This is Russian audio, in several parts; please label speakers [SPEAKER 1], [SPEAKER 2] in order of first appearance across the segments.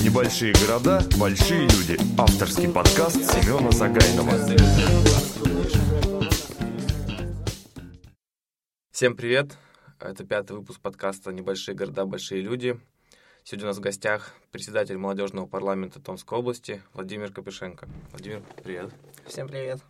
[SPEAKER 1] Небольшие города, большие люди. Авторский подкаст Семена Сагайнова.
[SPEAKER 2] Всем привет! Это пятый выпуск подкаста «Небольшие города, большие люди». Сегодня у нас в гостях председатель молодежного парламента Томской области Владимир Капишенко. Владимир, привет.
[SPEAKER 3] Всем привет.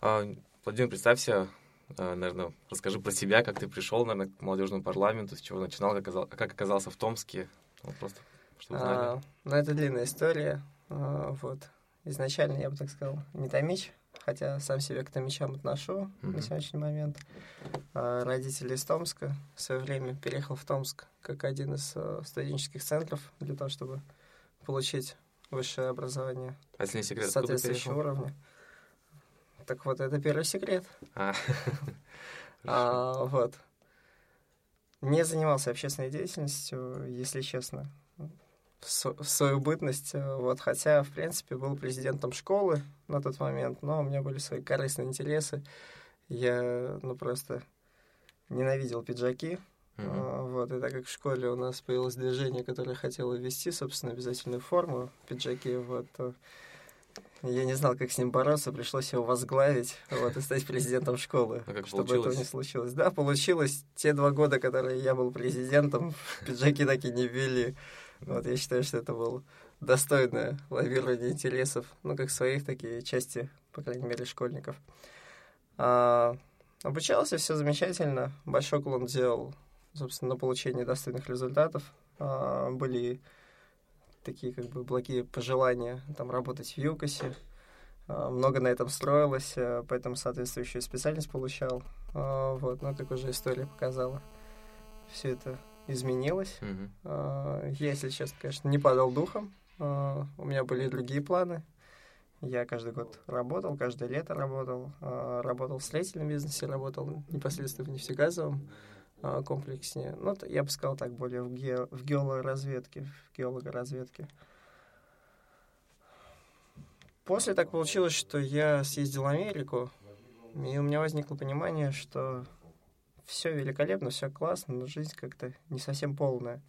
[SPEAKER 2] А, Владимир, представься, наверное, расскажи про себя, как ты пришел, наверное, к молодежному парламенту, с чего начинал, как, оказал, как оказался в Томске. Ну, просто, чтобы знали.
[SPEAKER 3] А, ну, это длинная история. А, вот. Изначально, я бы так сказал, не томич, хотя сам себя к томичам отношу
[SPEAKER 2] Мгм.
[SPEAKER 3] на сегодняшний момент. А, родители из Томска. В свое время переехал в Томск как один из а, студенческих центров для того, чтобы получить высшее образование
[SPEAKER 2] А если не секрет,
[SPEAKER 3] соответствующего уровня. Так вот, это первый секрет.
[SPEAKER 2] А,
[SPEAKER 3] А, вот. Не занимался общественной деятельностью, если честно, в, со- в свою бытность. э, Вот, хотя, в принципе, был президентом школы на тот момент, но у меня были свои корыстные интересы. Я, ну, просто ненавидел пиджаки. А, Вот, и так как в школе у нас появилось движение, которое хотело ввести, собственно, обязательную форму, пиджаки, вот, то я не знал, как с ним бороться, пришлось его возглавить, вот, и стать президентом школы,
[SPEAKER 2] А как
[SPEAKER 3] чтобы
[SPEAKER 2] получилось?
[SPEAKER 3] этого не случилось. Да, получилось. Те два года, которые я был президентом, пиджаки так и не ввели. Вот, я считаю, что это было достойное лоббирование интересов, ну, как своих, так и части, по крайней мере, школьников. А, обучался, все замечательно. Большой уклон делал, собственно, на получение достойных результатов. А, были такие, как бы, благие пожелания, там, работать в ЮКОСе. А, много на этом строилось, а, поэтому соответствующую специальность получал. А, вот, но, как уже история показала, все это изменилось. А, Я, если честно, конечно, не падал духом. У меня были другие планы. Я каждый год работал, каждое лето работал. Работал в строительном бизнесе, работал непосредственно в нефтегазовом а, комплексе. Ну, я бы сказал так, более в, ге- в геологоразведке. В геологоразведке. После так получилось, что я съездил в Америку, и у меня возникло понимание, что все великолепно, все классно, но жизнь как-то не совсем полная.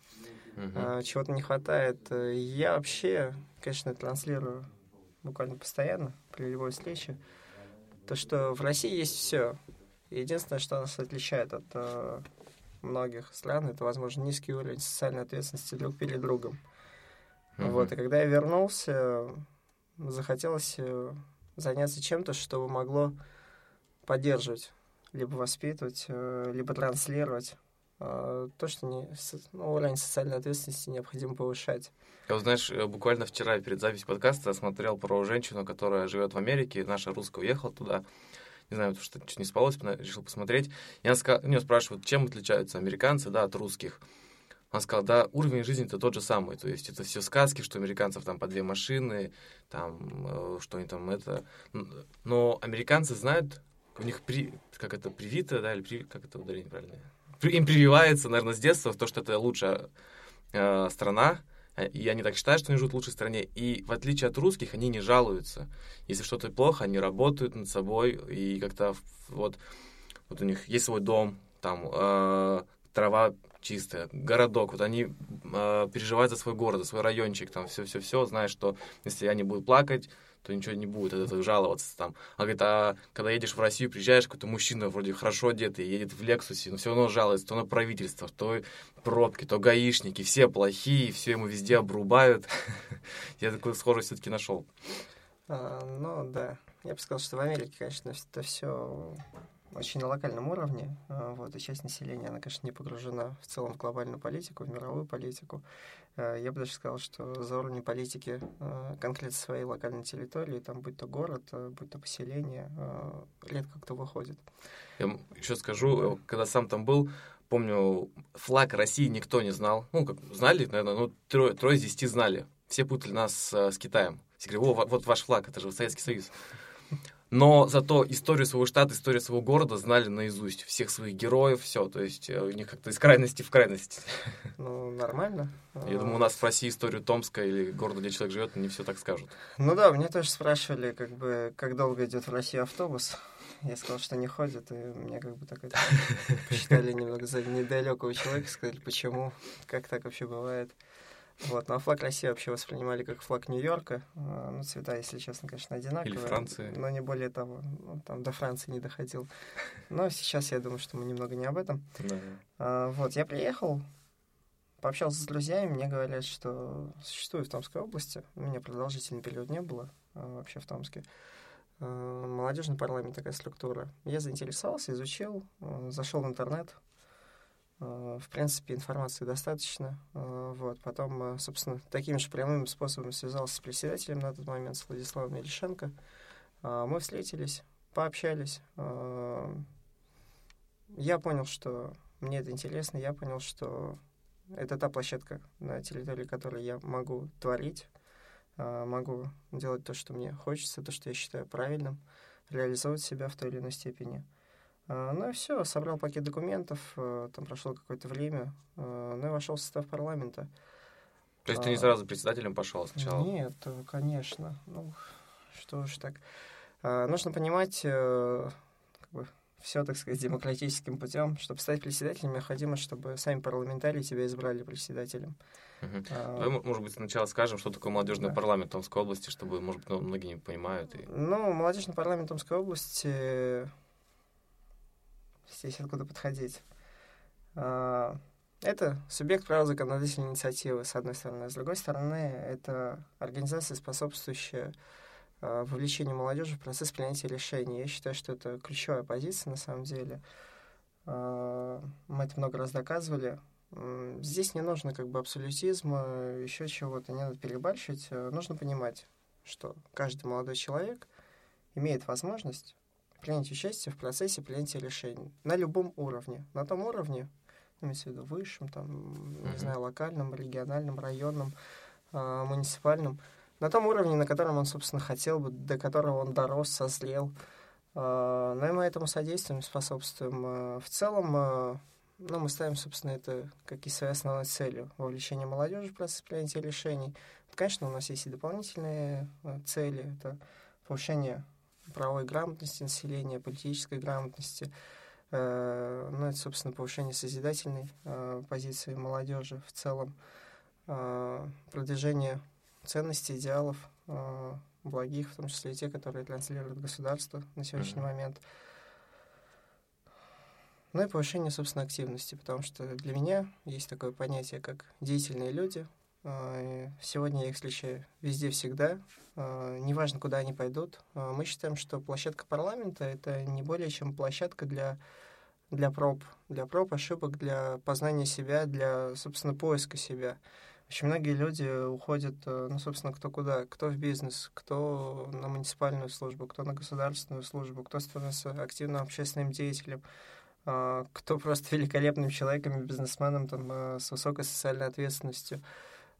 [SPEAKER 2] Мгм.
[SPEAKER 3] А, чего-то не хватает. Я вообще, конечно, транслирую буквально постоянно при любой встрече, то, что в России есть все. Единственное, что нас отличает от э, многих стран, это, возможно, низкий уровень социальной ответственности друг перед другом.
[SPEAKER 2] Мгм.
[SPEAKER 3] Вот, и когда я вернулся, захотелось э, заняться чем-то, что могло поддерживать, либо воспитывать, э, либо транслировать э, то, что не, ну, уровень социальной ответственности необходимо повышать.
[SPEAKER 2] Я вот, знаешь, э, буквально вчера перед записью подкаста смотрел про женщину, которая живет в Америке, наша русская уехала туда. Не знаю, потому что чуть не спалось, решил посмотреть. И она ска- у нее спрашивают, чем отличаются американцы, да, от русских. Она сказала, да, уровень жизни-то тот же самый. То есть это все сказки, что американцев там по две машины, там, э, что они там это... Но американцы знают, у них при... как это, привито, да, или при... как это ударение правильное? Им прививается, наверное, с детства то, что это лучшая э, страна, и они так считают, что они живут в лучшей стране. И в отличие от русских, они не жалуются. Если что-то плохо, они работают над собой, и как-то вот, вот у них есть свой дом, там э, трава чистая, городок, вот они э, переживают за свой город, за свой райончик, там все-все-все, знаешь, что если они будут плакать, то ничего не будет, этого жаловаться там. А говорит, а когда едешь в Россию, приезжаешь, какой-то мужчина вроде хорошо одетый, едет в Лексусе, но все равно жалуется то на правительство, то пробки, то гаишники, все плохие, все ему везде обрубают. Я такую схожесть все-таки нашел.
[SPEAKER 3] А, ну, да. Я бы сказал, что в Америке, конечно, это все очень на локальном уровне. А, Вот, и часть населения, она, конечно, не погружена в целом в глобальную политику, в мировую политику. А, Я бы даже сказал, что за уровнем политики а, конкретно своей локальной территории, там, будь то город, а, будь то поселение, редко кто выходит.
[SPEAKER 2] Я еще скажу, э, когда сам там был, помню, флаг России никто не знал. Ну, как знали, наверное, ну, трое, трое из десяти знали. Все путали нас э, с Китаем. Все говорили, о, во- вот ваш флаг, это же Советский Союз. Но зато историю своего штата, историю своего города знали наизусть. Всех своих героев, все. То есть э, у них как-то из крайности в крайность.
[SPEAKER 3] Ну, нормально.
[SPEAKER 2] Я думаю, у нас в России историю Томска или города, где человек живет, не все так скажут.
[SPEAKER 3] Ну да, мне тоже спрашивали, как бы, как долго идет в России автобус. Я сказал, что не ходят, и меня как бы так это посчитали немного за недалекого человека, сказали, почему, как так вообще бывает. Вот, ну а флаг России вообще воспринимали как флаг Нью-Йорка. А, ну, цвета, если честно, конечно, одинаковые.
[SPEAKER 2] Или Франции.
[SPEAKER 3] Но не более того. Ну, там до Франции не доходил. Но сейчас я думаю, что мы немного не об этом.
[SPEAKER 2] Да.
[SPEAKER 3] А, вот, я приехал, пообщался с друзьями, мне говорят, что существует в Томской области, у меня продолжительный период не было а, вообще в Томске, а, молодежный парламент такая структура. Я заинтересовался, изучил, а, зашел в интернет, в принципе, информации достаточно. А, Вот. Потом, а, собственно, таким же прямым способом связался с председателем на тот момент, с Владиславом Мелишенко. А, Мы встретились, пообщались. Я понял, что мне это интересно, я понял, что это та площадка, на территории которой я могу творить, могу делать то, что мне хочется, то, что я считаю правильным, реализовывать себя в той или иной степени. А, Ну и все, собрал пакет документов, э, там прошло какое-то время, э, ну и вошел в состав парламента.
[SPEAKER 2] То есть ты не
[SPEAKER 3] А,
[SPEAKER 2] сразу председателем пошел сначала?
[SPEAKER 3] Нет, э, конечно. Ну, что уж так. А, Нужно понимать, как бы, все, так сказать, демократическим путем. Чтобы стать председателем, необходимо, чтобы сами парламентарии тебя избрали председателем.
[SPEAKER 2] Мгм.
[SPEAKER 3] А,
[SPEAKER 2] Давай, может быть, сначала скажем, что такое молодежный
[SPEAKER 3] Да.
[SPEAKER 2] парламент Томской области, чтобы, может быть, ну, многие не понимают. И...
[SPEAKER 3] Ну, молодежный парламент Томской области, здесь откуда подходить. А, Это субъект права законодательной инициативы, с одной стороны. С другой стороны, это организация, способствующая а, вовлечению молодежи в процесс принятия решений. Я считаю, что это ключевая позиция на самом деле. А, Мы это много раз доказывали. Здесь не нужно как бы абсолютизма, еще чего-то, не надо перебарщивать. Нужно понимать, что каждый молодой человек имеет возможность принять участие в процессе принятия решений на любом уровне. На том уровне, ну, имеется в виду высшем, там, не знаю, локальном, региональном, районном, а, муниципальном, на том уровне, на котором он, собственно, хотел бы, до которого он дорос, созрел. А, Ну и мы этому содействуем, способствуем. А, В целом, а, ну, мы ставим, собственно, это как и своей основной целью вовлечение молодежи в процесс принятия решений. Конечно, у нас есть и дополнительные цели. Это повышение правовой грамотности населения, политической грамотности. Э, Ну, это, собственно, повышение созидательной э, позиции молодежи в целом. Э, Продвижение ценностей, идеалов, благих, в том числе и те, которые транслирует государство на сегодняшний
[SPEAKER 2] Мгм.
[SPEAKER 3] момент. Ну и повышение, собственно, активности, потому что для меня есть такое понятие, как деятельные люди. Э, Сегодня их встречаю везде, всегда. Э, Неважно, куда они пойдут. Э, Мы считаем, что площадка парламента — это не более чем площадка для, для проб, для проб, ошибок, для познания себя, для, собственно, поиска себя. Очень многие люди уходят, ну, собственно, кто куда, кто в бизнес, кто на муниципальную службу, кто на государственную службу, кто становится активным общественным деятелем, кто просто великолепным человеком и бизнесменом там, с высокой социальной ответственностью.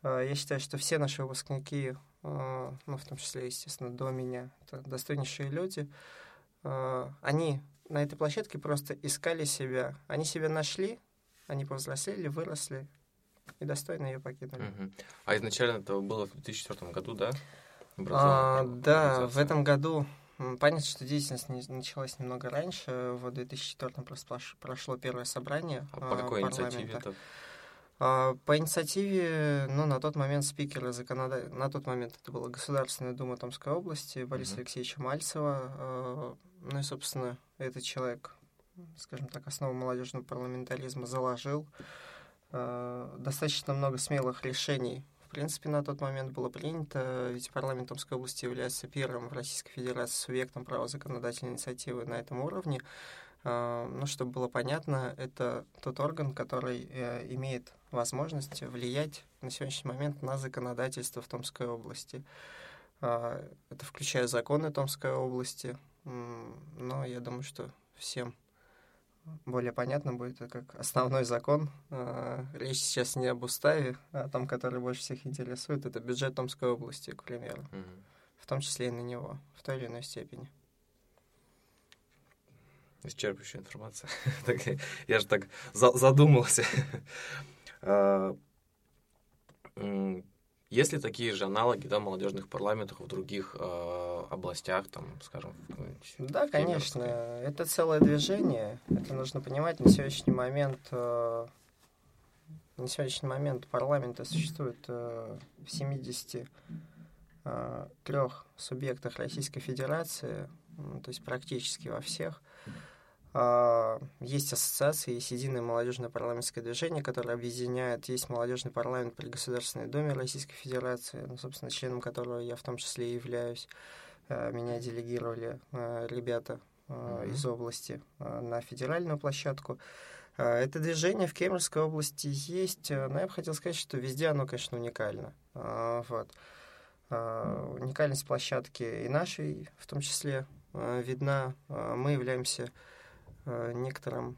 [SPEAKER 3] А, Я считаю, что все наши выпускники, а, ну, в том числе, естественно, до меня, это достойнейшие люди, а, они на этой площадке просто искали себя. Они себя нашли, они повзрослели, выросли и достойно ее покинули.
[SPEAKER 2] Мгм. А изначально это было в 2004 году, да?
[SPEAKER 3] А, да, в этом году понятно, что деятельность началась немного раньше. В 2004 просто прош- прошло первое собрание
[SPEAKER 2] А по какой
[SPEAKER 3] парламента.
[SPEAKER 2] инициативе это?
[SPEAKER 3] А, По инициативе, ну, на тот момент спикера законода... на тот момент это была Государственная Дума Томской области Бориса
[SPEAKER 2] Мгм.
[SPEAKER 3] Алексеевича Мальцева. А, Ну и, собственно, этот человек, скажем так, основу молодежного парламентаризма заложил. А, Достаточно много смелых решений в принципе, на тот момент было принято, ведь парламент Томской области является первым в Российской Федерации субъектом права законодательной инициативы на этом уровне. Ну, чтобы было понятно, это тот орган, который э, имеет возможность влиять на сегодняшний момент на законодательство в Томской области. А, Это включая законы Томской области, но я думаю, что всем более понятно будет, это как основной закон. А, Речь сейчас не об уставе, а о том, который больше всех интересует. Это бюджет Томской области, к примеру.
[SPEAKER 2] Мгм.
[SPEAKER 3] В том числе и на него, в той или иной степени.
[SPEAKER 2] Исчерпывающая информация. Я же так за- задумался. А, Есть ли такие же аналоги да, молодежных парламентов в других э, областях, там, скажем?
[SPEAKER 3] Да, конечно. Это целое движение. Это нужно понимать. На сегодняшний момент э, на сегодняшний момент парламента существует э, в 73 э, субъектах Российской Федерации, то есть практически во всех. А, есть ассоциации, есть единое молодежное парламентское движение, которое объединяет, есть молодежный парламент при Государственной Думе Российской Федерации, ну, собственно, членом которого я в том числе являюсь. А, меня делегировали а, ребята mm-hmm. из области на федеральную площадку. Это движение в Кемеровской области есть, но я бы хотел сказать, что везде оно, конечно, уникально. Вот. Уникальность площадки и нашей, в том числе, видна. Мы являемся Э, некоторым,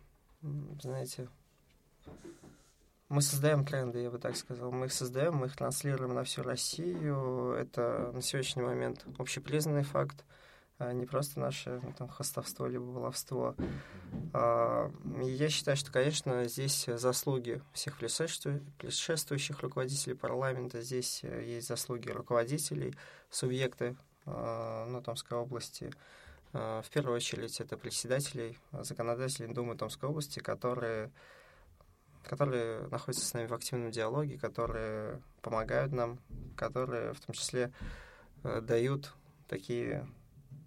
[SPEAKER 3] знаете, мы создаем тренды, я бы так сказал. Мы их создаем, мы их транслируем на всю Россию. Это на сегодняшний момент общепризнанный факт, а не просто наше ну, там, хостовство либо баловство. А, я считаю, что, конечно, здесь заслуги всех предшествующих руководителей парламента, здесь э, есть заслуги руководителей, субъекты а, ну, Томской области, в первую очередь это председателей законодателей Думы Томской области, которые, которые находятся с нами в активном диалоге, которые помогают нам, которые в том числе э, дают такие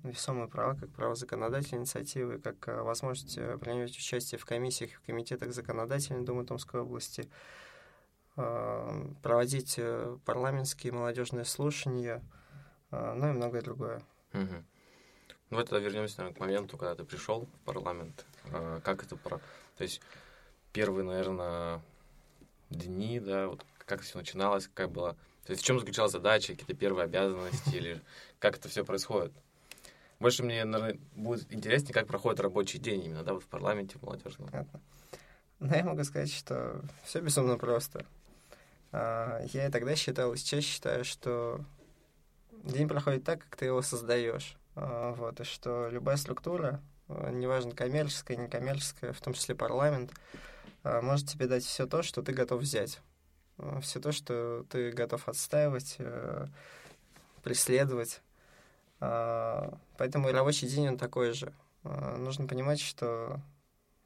[SPEAKER 3] весомые права, как право законодательной инициативы, как э, возможность э, принять участие в комиссиях и в комитетах законодательной Думы Томской области, проводить парламентские молодежные слушания, ну и многое другое.
[SPEAKER 2] Угу. Ну, тогда вернемся, наверное, к моменту, когда ты пришел в парламент. А, как это про... То есть первые, наверное, дни, да, вот как все начиналось, как было... То есть в чем заключалась задача, какие-то первые обязанности, или как это все происходит? Больше мне, наверное, будет интереснее, как проходит рабочий день именно, да, вот в парламенте молодежном.
[SPEAKER 3] Понятно. Ну, я могу сказать, что все безумно просто. А, я и тогда считал, и сейчас считаю, что день проходит так, как ты его создаешь. А, вот, и что любая структура, а, неважно коммерческая, некоммерческая, в том числе парламент, а, может тебе дать все то, что ты готов взять. Все то, что ты готов отстаивать, э, преследовать. Поэтому и рабочий день он такой же. Нужно понимать, что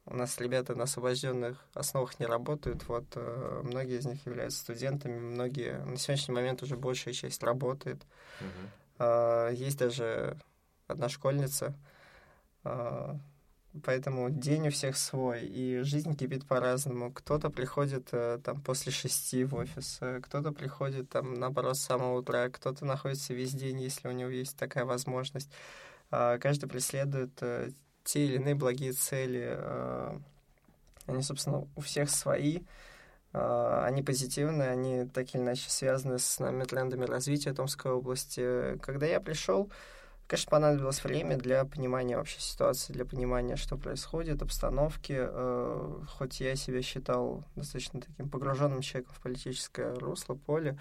[SPEAKER 3] у нас ребята на освобожденных основах не работают. Вот э, многие из них являются студентами, многие на сегодняшний момент уже большая часть работает. Uh-huh. Есть даже одна школьница. А, поэтому день у всех свой, и жизнь кипит по-разному. Кто-то приходит э, там после шести в офис, э, кто-то приходит там наоборот с самого утра, кто-то находится весь день, если у него есть такая возможность. А, каждый преследует э, те или иные благие цели. Они, собственно, у всех свои. Они позитивные, они так или иначе связаны с нами трендами развития Томской области. Когда я пришел, Конечно, понадобилось время для понимания вообще ситуации, для понимания, что происходит, обстановки. Э, хоть я себя считал достаточно таким погруженным человеком в политическое русло, поле,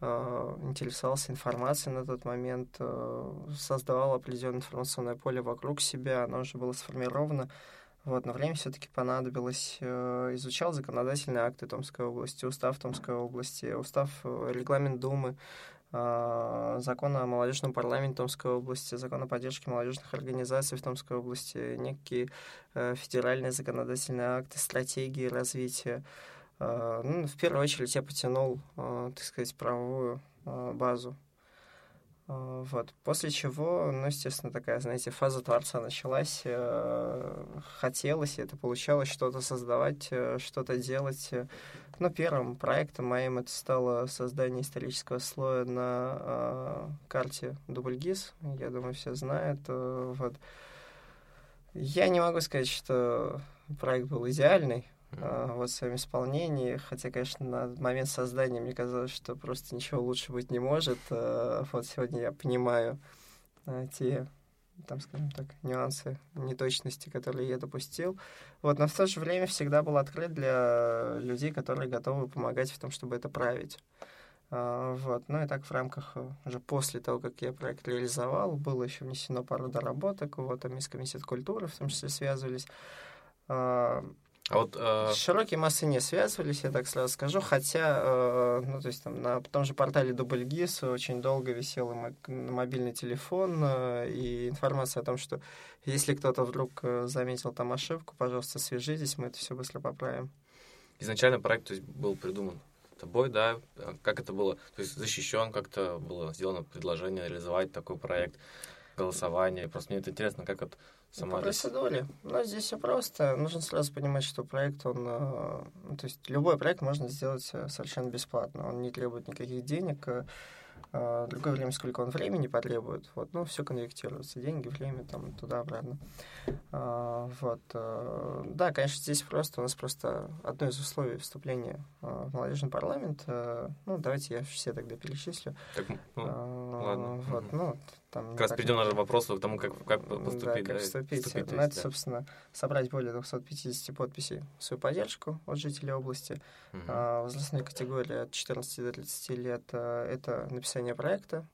[SPEAKER 3] э, интересовался информацией на тот момент, э, создавал определенное информационное поле вокруг себя, оно уже было сформировано. Вот, но время все-таки понадобилось. Изучал законодательные акты Томской области, устав Томской области, устав, регламент Думы, закон о молодежном парламенте Томской области, закон о поддержке молодежных организаций в Томской области, некие э, федеральные законодательные акты, стратегии развития. А, ну, в первую очередь я потянул, а, так сказать, правовую базу а, вот. После чего, ну, естественно, такая, знаете, фаза творца началась. Э, хотелось, и это получалось что-то создавать, э, что-то делать. Ну, первым проектом моим это стало создание исторического слоя на э, карте Дубльгиз. Я думаю, все знают. Вот. Я не могу сказать, что проект был идеальный, а, вот в своем исполнении. Хотя, конечно, на момент создания мне казалось, что просто ничего лучше быть не может. А, вот сегодня я понимаю а, те там, скажем так, нюансы, неточности, которые я допустил. Вот, но в то же время всегда был открыт для людей, которые готовы помогать в том, чтобы это править. Вот. Ну и так в рамках, уже после того, как я проект реализовал, было еще внесено пару доработок, вот, там из Комитета культуры в том числе связывались.
[SPEAKER 2] А вот э,
[SPEAKER 3] Широкие массы не связывались, я так сразу скажу, хотя, э, ну, то есть там на том же портале Дубльгиз очень долго висел мобильный телефон э, и информация о том, что если кто-то вдруг э, заметил там ошибку, пожалуйста, свяжитесь, мы это все быстро поправим.
[SPEAKER 2] изначально проект то есть, был придуман тобой, да? А Как это было? То есть защищен, как-то было сделано предложение реализовать такой проект, голосование. Просто мне это интересно, как вот
[SPEAKER 3] Ну,
[SPEAKER 2] сама...
[SPEAKER 3] По процедуре. Но здесь все просто. Нужно сразу понимать, что проект, он... э, ну, то есть любой проект можно сделать э, совершенно бесплатно. Он не требует никаких денег. э, Другое время, сколько он времени потребует. Вот, ну, все конвертируется. Деньги, время, там, туда-обратно. Вот. Да, конечно, здесь просто... У нас просто одно из условий вступления в молодежный парламент. Ну, давайте я все тогда перечислю.
[SPEAKER 2] Так, ну, ладно.
[SPEAKER 3] Вот, ну, там...
[SPEAKER 2] как раз
[SPEAKER 3] так
[SPEAKER 2] перейдем на вопрос к тому, как, как
[SPEAKER 3] Да,
[SPEAKER 2] поступить.
[SPEAKER 3] как
[SPEAKER 2] да,
[SPEAKER 3] вступить,
[SPEAKER 2] то
[SPEAKER 3] Ну,
[SPEAKER 2] есть,
[SPEAKER 3] это,
[SPEAKER 2] да.
[SPEAKER 3] собственно, собрать более 250 подписей в свою поддержку от жителей области.
[SPEAKER 2] Мгм.
[SPEAKER 3] А, Возрастная категория от 14 до 30 лет а, — это написание проекта.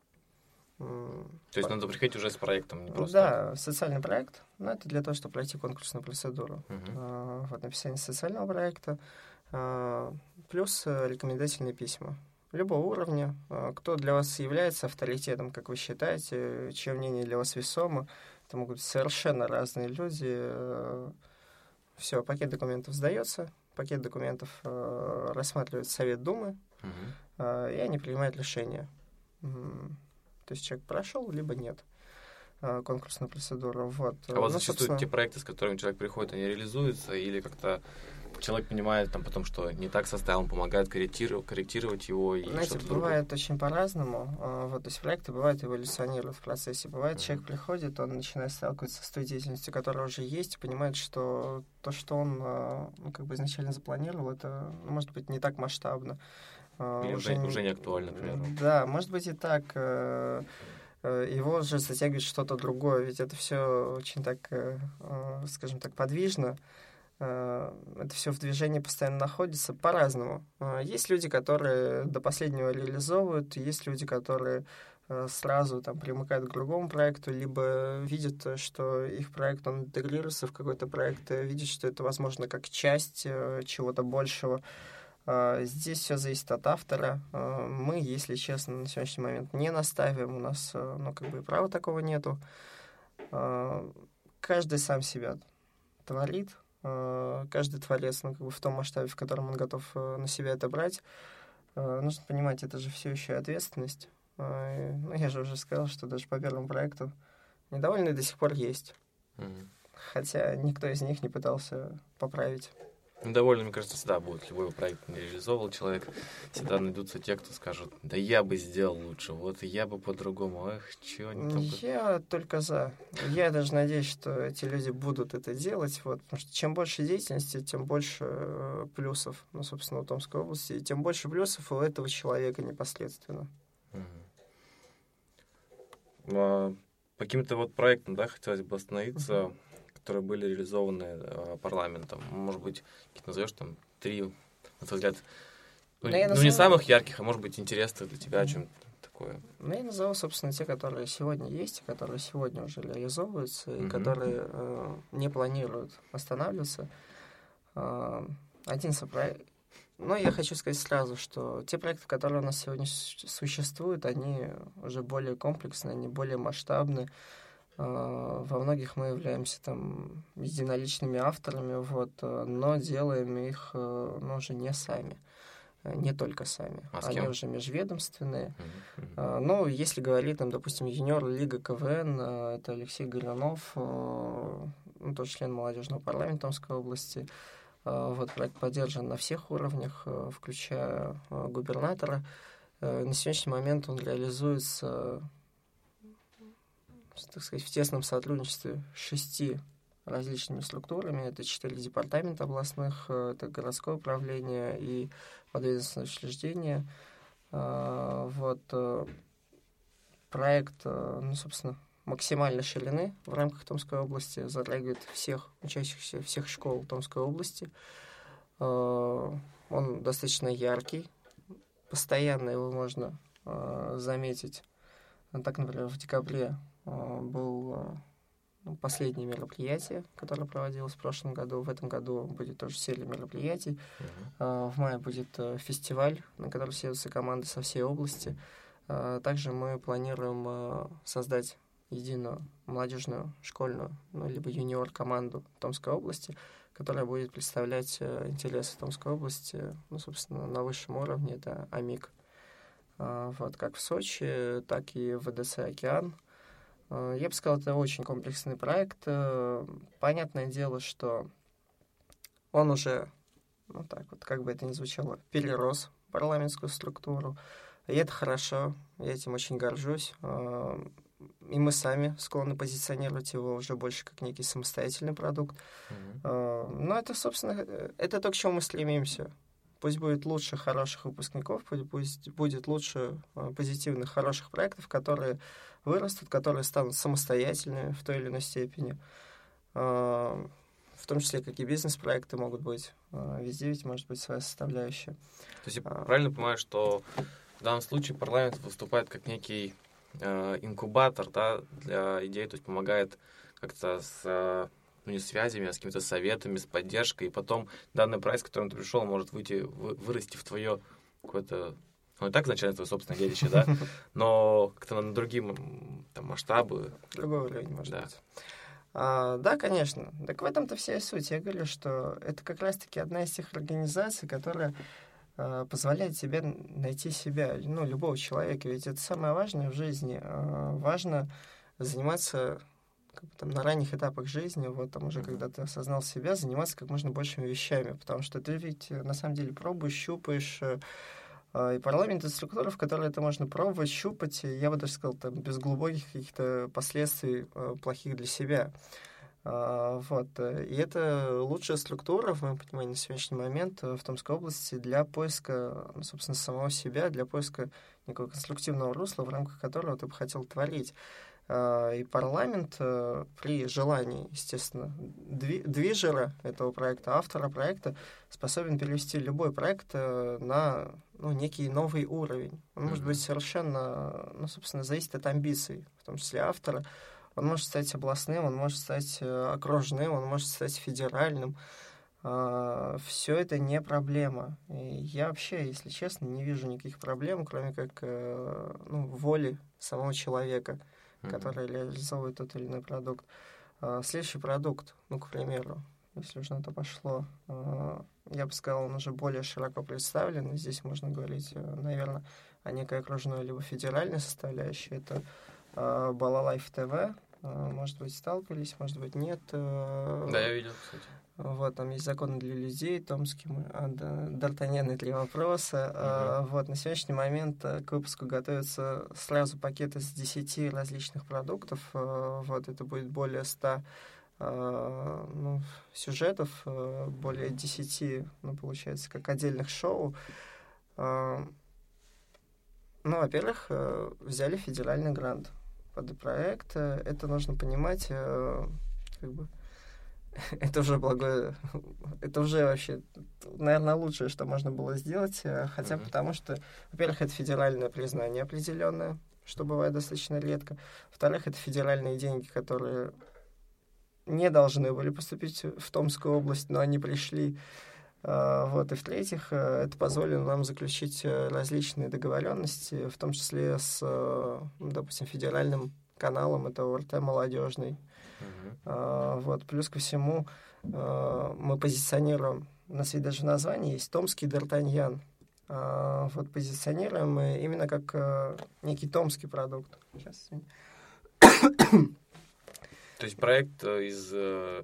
[SPEAKER 2] То есть
[SPEAKER 3] по-
[SPEAKER 2] надо приходить уже с проектом, не просто...
[SPEAKER 3] Да, социальный проект, но это для того, чтобы пройти конкурсную процедуру.
[SPEAKER 2] Мгм.
[SPEAKER 3] А, Вот, написание социального проекта, а, плюс э, рекомендательные письма любого уровня. А, Кто для вас является авторитетом, как вы считаете, чье мнение для вас весомо. Это могут быть совершенно разные люди. Все, пакет документов сдается, пакет документов э, рассматривает Совет Думы, а, и они принимают решение. То есть человек прошел, либо нет а, конкурсную процедуру. Вот.
[SPEAKER 2] А вот
[SPEAKER 3] Ну,
[SPEAKER 2] зачастую
[SPEAKER 3] собственно,
[SPEAKER 2] те проекты, с которыми человек приходит, они реализуются, или как-то человек понимает там потом, что не так составил, он помогает корректировать, корректировать его и
[SPEAKER 3] Знаете,
[SPEAKER 2] что-то другое.
[SPEAKER 3] бывает очень по-разному. А, Вот, то есть проекты бывают эволюционируют в процессе. Бывает,
[SPEAKER 2] Мгм.
[SPEAKER 3] человек приходит, он начинает сталкиваться с той деятельностью, которая уже есть, и понимает, что то, что он а, ну, как бы изначально запланировал, это ну, может быть не так масштабно. А,
[SPEAKER 2] Или уже, уже не актуально, к примеру.
[SPEAKER 3] Да, может быть и так. э, э, Его же затягивает что-то другое, ведь это все очень так, э, скажем так, подвижно. Э, Это все в движении постоянно находится по-разному. Э, Есть люди, которые до последнего реализовывают, есть люди, которые э, сразу там примыкают к другому проекту, либо видят, что их проект, он интегрируется в какой-то проект, видят, что это, возможно, как часть чего-то большего. Здесь все зависит от автора. Мы, если честно, на сегодняшний момент не наставим. У нас, ну, как бы и права такого нету. Каждый сам себя творит. А, Каждый творец, ну, как бы в том масштабе, в котором он готов э, на себя это брать. А, Нужно понимать, это же все еще ответственность. Ну, я же уже сказал, что даже по первому проекту недовольные до сих пор есть.
[SPEAKER 2] Мгм.
[SPEAKER 3] Хотя никто из них не пытался поправить.
[SPEAKER 2] Недовольны, мне кажется, всегда будет. Любой проект не реализовывал человек. Всегда найдутся те, кто скажут, да я бы сделал лучше, вот я бы по-другому. Эх, чего они там...
[SPEAKER 3] Я только за. Я даже надеюсь, что эти люди будут это делать, вот, потому что чем больше деятельности, тем больше э, плюсов, ну, собственно, у Томской области, и тем больше плюсов у этого человека непосредственно.
[SPEAKER 2] Мгм. А, По каким-то вот проектам, да, хотелось бы остановиться, которые были реализованы э, парламентом. Может быть, какие-то назовешь там три, на твой взгляд, ну,
[SPEAKER 3] Да
[SPEAKER 2] ну, не
[SPEAKER 3] назову-
[SPEAKER 2] самых ярких, а может быть интересных для тебя, чем такое.
[SPEAKER 3] Ну, я назову, собственно, те, которые сегодня есть, и которые сегодня уже реализовываются, и
[SPEAKER 2] Мгм.
[SPEAKER 3] которые э, не планируют останавливаться. Э, один сопроект... Но я хочу сказать сразу, что те проекты, которые у нас сегодня су- существуют, они уже более комплексные, они более масштабны. Э, Во многих мы являемся там единоличными авторами, вот, э, но делаем их э, ну, уже не сами, э, не только сами.
[SPEAKER 2] А
[SPEAKER 3] они уже межведомственные.
[SPEAKER 2] Мгм.
[SPEAKER 3] А, Ну, если говорить, там, допустим, юниор Лига КВН, а, это Алексей Горюнов, а, ну, тоже член молодежного парламента Томской области. А, Вот проект поддержан на всех уровнях, а, включая а, губернатора. А, На сегодняшний момент он реализуется, так сказать, в тесном сотрудничестве шести различными структурами. Это четыре департамента областных, а, это городское управление и подведомственное учреждение. А, Вот э, проект, э, ну, собственно, максимальной ширины в рамках Томской области затрагивает всех учащихся всех школ Томской области. Э, Он достаточно яркий, постоянно его можно э, заметить. Так, например, в декабре э, был э, ну, последнее мероприятие, которое проводилось в прошлом году. В этом году будет тоже серия мероприятий. Uh-huh. В мае будет э, фестиваль, на который съедутся команды со всей области. Также мы планируем э, создать единую молодежную школьную, ну, либо юниор-команду Томской области, которая будет представлять э, интересы Томской области, ну, собственно, на высшем уровне, это АМИК. Вот, как в Сочи, так и в ВДЦ «Океан». А, я бы сказал, это очень комплексный проект. Э, понятное дело, что он уже, ну так вот, как бы это ни звучало, перерос парламентскую структуру. И это хорошо, я этим очень горжусь. А, и мы сами склонны позиционировать его уже больше как некий самостоятельный продукт. Mm-hmm. Но это, собственно, э, это то, к чему мы стремимся. Пусть будет лучше хороших выпускников, пусть будет лучше а, позитивных, хороших проектов, которые вырастут, которые станут самостоятельными в той или иной степени. А, в том числе, как и бизнес-проекты могут быть. А, везде ведь может быть своя составляющая.
[SPEAKER 2] То есть я правильно понимаю, что в данном случае парламент выступает как некий инкубатор да, для идей, то есть помогает как-то с ну, не связями, а с какими-то советами, с поддержкой. И потом данный прайс, к которому ты пришел, может выйти, вы, вырасти в твое какое-то ну, и так изначально твое собственное детище, да, но как-то на другие там, масштабы.
[SPEAKER 3] Другой уровень, может да. быть. А, да, конечно. Так в этом-то вся и суть. Я говорю, что это как раз-таки одна из тех организаций, которая а, позволяет тебе найти себя, ну, любого человека. Ведь это самое важное в жизни. А, важно заниматься как бы, там, на ранних этапах жизни, вот там уже когда ты осознал себя, заниматься как можно большими вещами, потому что ты ведь э, на самом деле пробуешь, щупаешь, э, а, и парламент — это структура, в которой это можно пробовать, щупать, я бы даже сказал, там, без глубоких каких-то последствий э, плохих для себя. А, вот. И это лучшая структура, в моем понимании, на сегодняшний момент в Томской области для поиска, ну, собственно, самого себя, для поиска некого конструктивного русла, в рамках которого ты бы хотел творить. А, и парламент э, при желании, естественно, движера этого проекта, автора проекта, способен перевести любой проект э, на ну, некий новый уровень. Он mm-hmm. может быть совершенно, ну, собственно, зависит от амбиций, в том числе автора. Он может стать областным, он может стать э, окружным, он может стать федеральным. А, Все это не проблема. И я вообще, если честно, не вижу никаких проблем, кроме как ну, воли самого человека – mm-hmm. которые реализовывают тот или иной продукт. А, следующий продукт, ну, к примеру, если уж на то пошло, а, я бы сказал, он уже более широко представлен. Здесь можно говорить, э, наверное, о некой окружной либо федеральной составляющей. Это а, Балалайф ТВ. Может быть, сталкивались, может быть, нет.
[SPEAKER 2] Э, да, я видел, кстати.
[SPEAKER 3] Вот, там есть законы для людей, Томский, а, да, Д'Артаньян три вопроса. А, вот, на сегодняшний момент э, к выпуску готовится сразу пакет из 10 различных продуктов. А, вот, это будет более 100 а, ну, сюжетов, а, более 10, ну, получается, как отдельных шоу. А, ну, во-первых, э, взяли федеральный грант под проект. Это нужно понимать, э, как бы, это уже благое, это уже вообще, наверное, лучшее, что можно было сделать, э, хотя mm-hmm. потому что, во-первых, это федеральное признание определенное, что бывает достаточно редко. Во-вторых, это федеральные деньги, которые не должны были поступить в Томскую область, но они пришли. Э, вот. И в-третьих, э, это позволило нам заключить различные договоренности, в том числе с, допустим, федеральным каналом, это ОРТ молодежный, Uh-huh. Вот. Плюс ко всему а, мы позиционируем, у нас ведь даже в названии есть Томский Д'Артаньян. А, вот позиционируем мы именно как некий томский продукт. Сейчас.
[SPEAKER 2] То есть проект э, из э,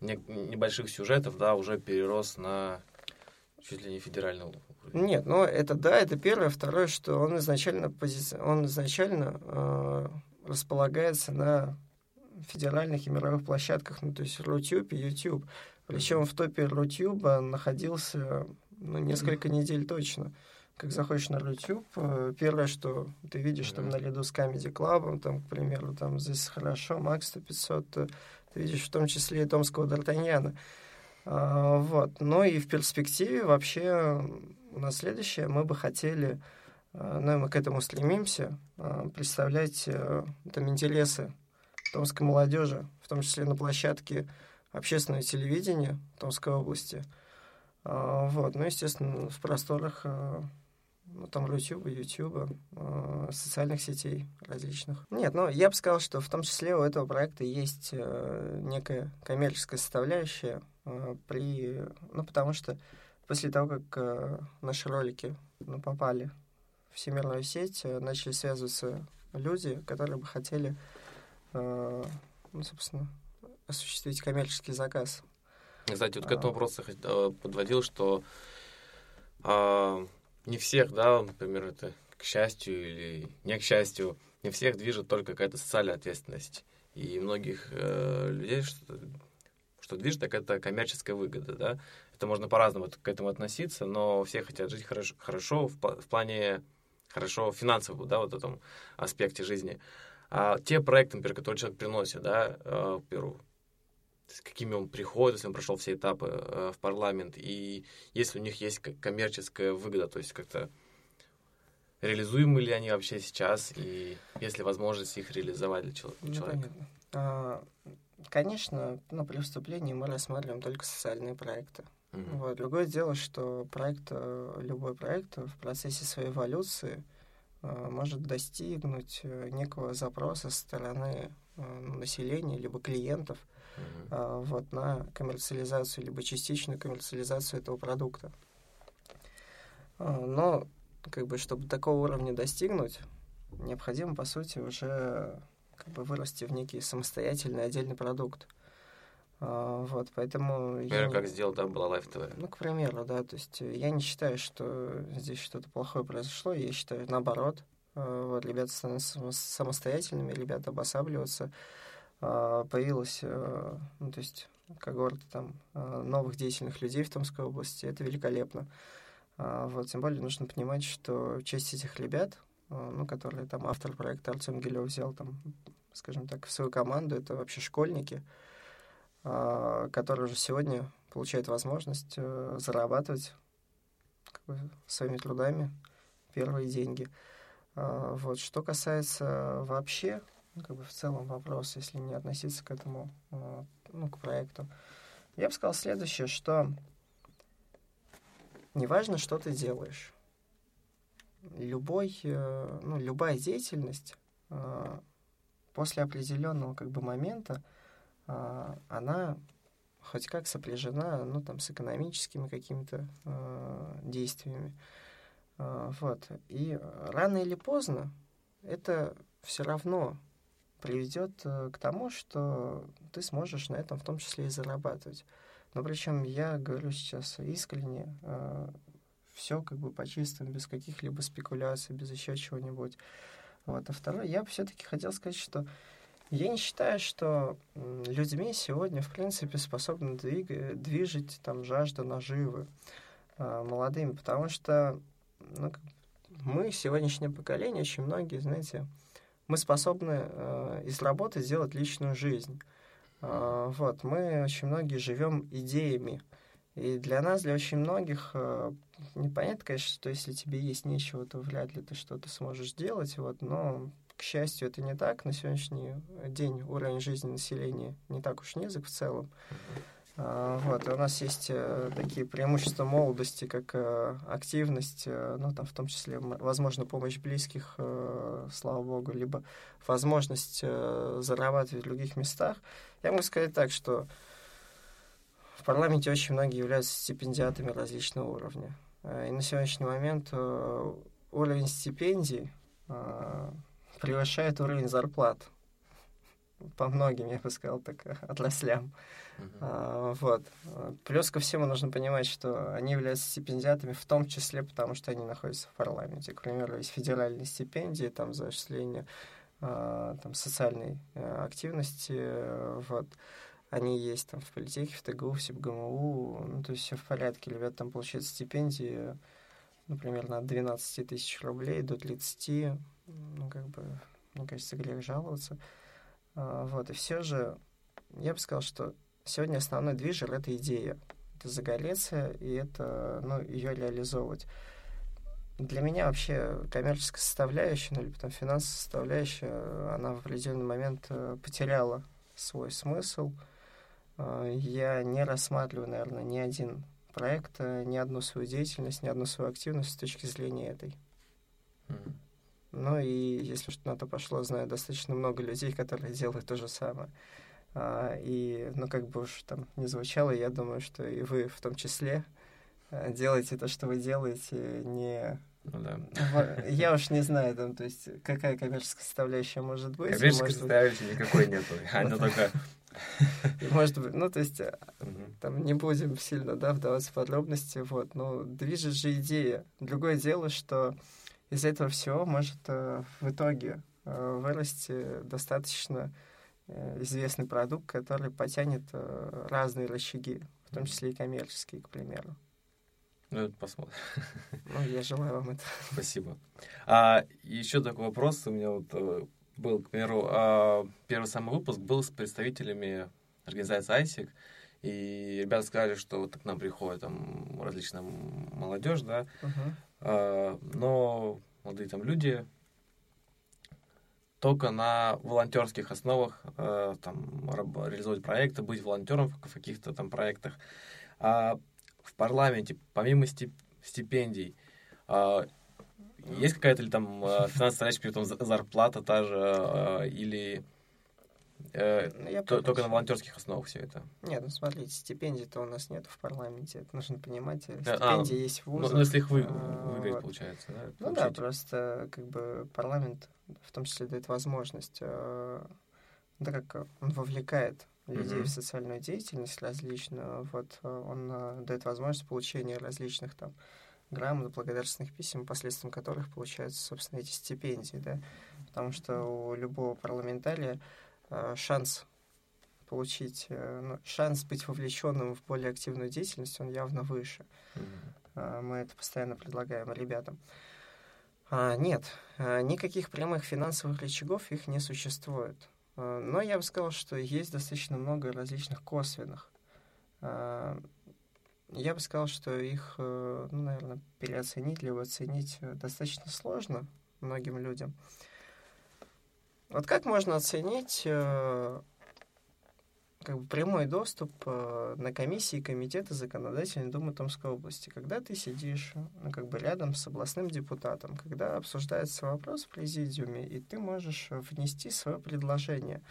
[SPEAKER 2] небольших сюжетов, да, уже перерос на чуть ли не федеральный уровень.
[SPEAKER 3] Нет, ну это да, это первое. Второе, что он изначально, пози... он изначально э, располагается на федеральных и мировых площадках, ну, то есть Рутюб и YouTube. Причем в топе Рутюба находился ну, несколько недель точно. Как заходишь на YouTube, э, первое, что ты видишь там наряду с Comedy Club, там, к примеру, там «Здесь хорошо», «Макс 100 500», ты видишь в том числе и Томского Д'Артаньяна. А, вот. Ну и в перспективе вообще у нас следующее, мы бы хотели, э, ну и мы к этому стремимся, э, представлять там интересы томской молодежи, в том числе на площадке общественного телевидения Томской области. А, вот. Ну, естественно, в просторах а, ну, там Рутюба, Ютуба, э, социальных сетей различных. Нет, ну, я бы сказал, что в том числе у этого проекта есть э, некая коммерческая составляющая э, при... Ну, потому что после того, как э, наши ролики ну, попали в всемирную сеть, э, начали связываться люди, которые бы хотели, э, ну, собственно, осуществить коммерческий заказ.
[SPEAKER 2] Кстати, вот к этому вопросу э, подводил, что а, не всех, да, например, это к счастью или не к счастью, не всех движет только какая-то социальная ответственность. И многих э, людей что, что движет, так это коммерческая выгода, да. Это можно по-разному к этому относиться, но все хотят жить хорошо, хорошо в, в плане хорошо финансового, да, вот этом аспекте жизни. А те проекты, например, которые человек приносит, да, э, первую, с какими он приходит, если он прошел все этапы э, в парламент, и если у них есть коммерческая выгода, то есть как-то реализуемы ли они вообще сейчас, и есть ли возможность их реализовать для ну, человека?
[SPEAKER 3] Понятно. А, конечно, ну, при вступлении мы рассматриваем только социальные проекты. Mm-hmm. Вот. Другое дело, что проект, э, любой проект в процессе своей эволюции э, может достигнуть э, некого запроса со стороны населения либо клиентов uh-huh. вот, на коммерциализацию либо частичную коммерциализацию этого продукта. Но как бы, чтобы такого уровня достигнуть, необходимо, по сути, уже как бы вырасти в некий самостоятельный отдельный продукт. А, вот, поэтому...
[SPEAKER 2] Например, я... как сделал, да, была Live TV?
[SPEAKER 3] Ну, к примеру, да, то есть я не считаю, что здесь что-то плохое произошло, я считаю, наоборот, а, вот, ребята становятся самостоятельными, ребята обосабливаются, а, появилась, ну, то есть когорта там новых деятельных людей в Томской области, это великолепно. Вот, тем более нужно понимать, что часть этих ребят, ну, которые там автор проекта Артем Гилев взял там, скажем так, в свою команду, это вообще школьники, а, которые уже сегодня получают возможность э, зарабатывать как бы, своими трудами первые деньги. А, вот. Что касается вообще, как бы в целом вопроса, если не относиться к этому, а, ну, к проекту, я бы сказал следующее, что неважно, что ты делаешь, любой, э, ну, любая деятельность после определенного как бы момента она хоть как сопряжена, ну, там, с экономическими какими-то э, действиями. Э, вот. И рано или поздно это все равно приведет э, к тому, что ты сможешь на этом в том числе и зарабатывать. Но причем я говорю сейчас искренне, э, все как бы по-чистому, без каких-либо спекуляций, без еще чего-нибудь. Вот. А второе, я все-таки хотел сказать, что я не считаю, что людьми сегодня, в принципе, способны двигать, движить там жажда наживы э, молодыми, потому что ну, мы, сегодняшнее поколение, очень многие, знаете, мы способны э, из работы сделать личную жизнь. Э, вот, мы очень многие живем идеями. И для нас, для очень многих, э, непонятно, конечно, что если тебе есть нечего, то вряд ли ты что-то сможешь делать, вот, но к счастью, это не так. На сегодняшний день уровень жизни населения не так уж низок в целом. А, вот, и у нас есть э, такие преимущества молодости, как э, активность, э, ну, там, в том числе, возможно, помощь близких, слава богу, либо возможность зарабатывать в других местах. Я могу сказать так, что в парламенте очень многие являются стипендиатами различного уровня. И на сегодняшний момент уровень стипендий превышает уровень зарплат по многим, я бы сказал, так, отраслям. Uh-huh. А, вот. Плюс ко всему нужно понимать, что они являются стипендиатами в том числе, потому что они находятся в парламенте. К примеру, есть федеральные стипендии там, за осуществление а, там, социальной а, активности. Вот. Они есть там в политехе, в ТГУ, в СИБГМУ. Ну, то есть все в порядке. Ребята там получают стипендии, например, на 12 тысяч рублей до 30 ну, как бы, мне кажется, грех жаловаться. А, вот, и все же, я бы сказал, что сегодня основной движер — это идея. Это загореться, и это, ну, ее реализовывать. для меня вообще коммерческая составляющая, ну или потом финансовая составляющая, она в определенный момент э, потеряла свой смысл. Э, я не рассматриваю, наверное, ни один проект, э, ни одну свою деятельность, ни одну свою активность с точки зрения этой.
[SPEAKER 2] Мгм.
[SPEAKER 3] Ну и если что на то пошло, знаю достаточно много людей, которые делают то же самое. А, и, ну, как бы уж там не звучало, я думаю, что и вы в том числе а, делаете то, что вы делаете, не...
[SPEAKER 2] Ну да.
[SPEAKER 3] Я уж не знаю, там, то есть, какая коммерческая составляющая может быть.
[SPEAKER 2] Коммерческой
[SPEAKER 3] может быть-
[SPEAKER 2] составляющей никакой нету. Она только...
[SPEAKER 3] может быть, ну, то есть,
[SPEAKER 2] Мгм.
[SPEAKER 3] там не будем сильно, да, вдаваться в подробности, вот, но движет же идея. Другое дело, что из этого всего может э, в итоге э, вырасти достаточно э, известный продукт, который потянет э, разные рычаги, в том числе и коммерческие, к примеру.
[SPEAKER 2] Ну, это посмотрим.
[SPEAKER 3] Ну, я желаю вам это.
[SPEAKER 2] Спасибо. А еще такой вопрос у меня вот был, к примеру, а, первый самый выпуск был с представителями организации ISIC, и ребята сказали, что вот к нам приходит там различная молодежь, да,
[SPEAKER 3] Мгм.
[SPEAKER 2] А, но молодые там люди только на волонтерских основах э, там реализовать проекты, быть волонтером в каких-то там проектах. А в парламенте, помимо стип- стипендий, а, есть какая-то ли там э, финансовая составляющая, там за- зарплата та же, или э,
[SPEAKER 3] Ну, я
[SPEAKER 2] то- только на волонтерских основах все это?
[SPEAKER 3] Нет, ну смотрите, стипендий-то у нас нет в парламенте, это нужно понимать. э,
[SPEAKER 2] а,
[SPEAKER 3] Стипендии есть в
[SPEAKER 2] Ну,
[SPEAKER 3] вузах.
[SPEAKER 2] ну, если их вы,
[SPEAKER 3] а,
[SPEAKER 2] выиграть,
[SPEAKER 3] вот.
[SPEAKER 2] получается, да?
[SPEAKER 3] Ну да,
[SPEAKER 2] получить.
[SPEAKER 3] просто как бы парламент в том числе дает возможность, э, да как э, он вовлекает людей
[SPEAKER 2] Мгм.
[SPEAKER 3] в социальную деятельность различную, вот он э, дает возможность получения различных там грамот, благодарственных писем, посредством которых получаются, собственно, эти стипендии, да, потому что у любого парламентария шанс получить, э, ну, шанс быть вовлеченным в более активную деятельность, он явно выше. А, Мы это постоянно предлагаем ребятам. А, Нет, никаких прямых финансовых рычагов их не существует. Но я бы сказал, что есть достаточно много различных косвенных. Я бы сказал, что их, э, ну, наверное, переоценить либо оценить э, достаточно сложно многим людям. Вот как можно оценить э, как бы прямой доступ э, на комиссии и комитеты Законодательной Думы Томской области, когда ты сидишь ну, как бы рядом с областным депутатом, когда обсуждается вопрос в президиуме, и ты можешь э, внести свое предложение.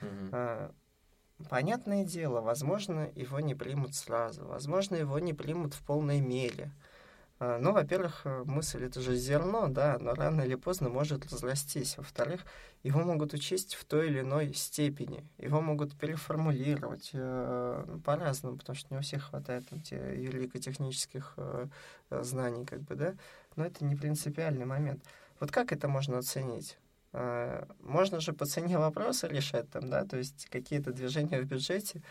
[SPEAKER 2] Мгм.
[SPEAKER 3] А, Понятное дело, возможно, его не примут сразу, возможно, его не примут в полной мере. Ну, во-первых, э, мысль это же зерно, да, но рано или поздно может разрастись. Во-вторых, его могут учесть в той или иной степени, его могут переформулировать э, ну, по-разному, потому что не у всех хватает там, те юрико-технических э, э, знаний, как бы, да, но это не принципиальный момент. Вот как это можно оценить? А, Можно же по цене вопроса решать там, да, то есть какие-то движения в бюджете,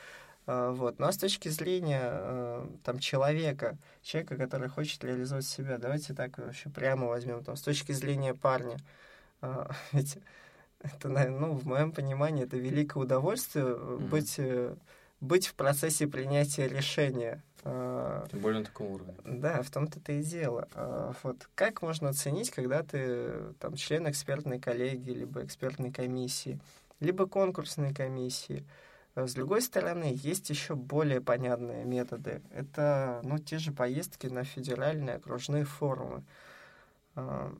[SPEAKER 3] вот. Ну а с точки зрения э, там человека, человека, который хочет реализовать себя, давайте так вообще прямо возьмем, там, с точки зрения парня, а, ведь это, ну, в моем понимании, это великое удовольствие
[SPEAKER 2] Мгм.
[SPEAKER 3] быть, э, быть в процессе принятия решения. А,
[SPEAKER 2] Тем более на таком уровне.
[SPEAKER 3] да, в том-то и дело. А, Вот как можно оценить, когда ты там член экспертной коллегии, либо экспертной комиссии, либо конкурсной комиссии? А С другой стороны, есть еще более понятные методы. Это ну, те же поездки на федеральные окружные форумы. А,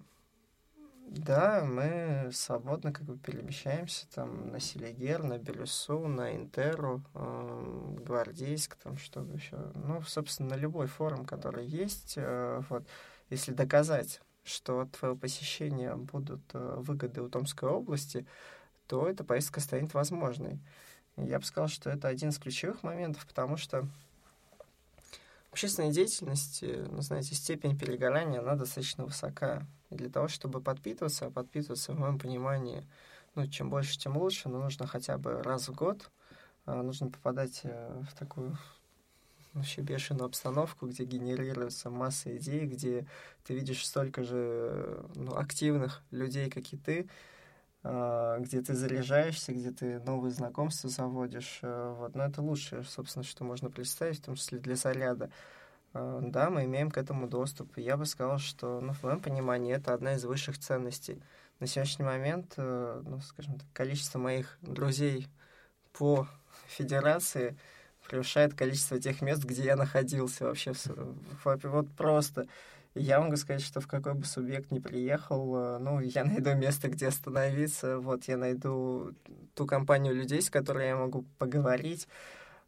[SPEAKER 3] Да, мы свободно как бы перемещаемся там на Селигер, на Белюсу, на Интеру, эм, Гвардейск, там что еще. Ну, собственно, на любой форум, который есть, э, вот, если доказать, что от твоего посещения будут э, выгоды у Томской области, то эта поездка станет возможной. Я бы сказал, что это один из ключевых моментов, потому что общественной деятельности, ну, знаете, степень перегорания, она достаточно высока. И для того, чтобы подпитываться, а подпитываться, в моем понимании, ну, чем больше, тем лучше, но нужно хотя бы раз в год, а, нужно попадать э, в такую вообще бешеную обстановку, где генерируется масса идей, где ты видишь столько же ну, активных людей, как и ты, где ты заряжаешься, где ты новые знакомства заводишь. э, Вот. Но это лучшее, собственно, что можно представить, в том числе для заряда. э, да, мы имеем к этому доступ. Я бы сказал, что, ну, в моем понимании, это одна из высших ценностей. На сегодняшний момент, э, ну, скажем так, количество моих друзей по федерации превышает количество тех мест, где я находился вообще. Вот просто. Я могу сказать, что в какой бы субъект ни приехал, э, ну, я найду место, где остановиться, вот, я найду ту компанию людей, с которой я могу поговорить.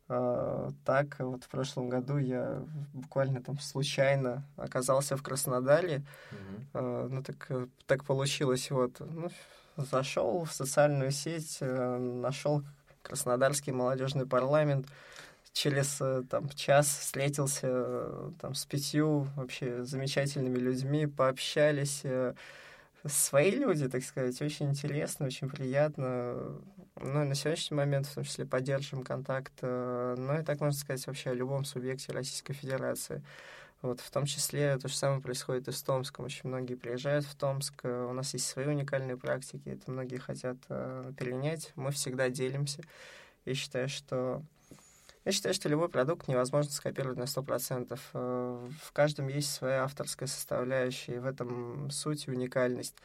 [SPEAKER 3] Uh, так, вот в прошлом году я буквально там случайно оказался в Краснодаре. Mm-hmm. Ну, так, э, так получилось, вот. Ну, зашел в социальную сеть, нашел Краснодарский молодежный парламент, через э, там, час встретился э, там, с пятью вообще замечательными людьми, пообщались. Э, свои люди, так сказать, очень интересно, очень приятно. Ну и на сегодняшний момент, в том числе, поддерживаем контакт. Ну и так можно сказать вообще о любом субъекте Российской Федерации. Вот, в том числе то же самое происходит и с Томском. Очень многие приезжают в Томск. У нас есть свои уникальные практики. Это многие хотят э, перенять. Мы всегда делимся. Я считаю, что я считаю, что любой продукт невозможно скопировать на 100%. Э, в каждом есть своя авторская составляющая, и в этом суть и уникальность.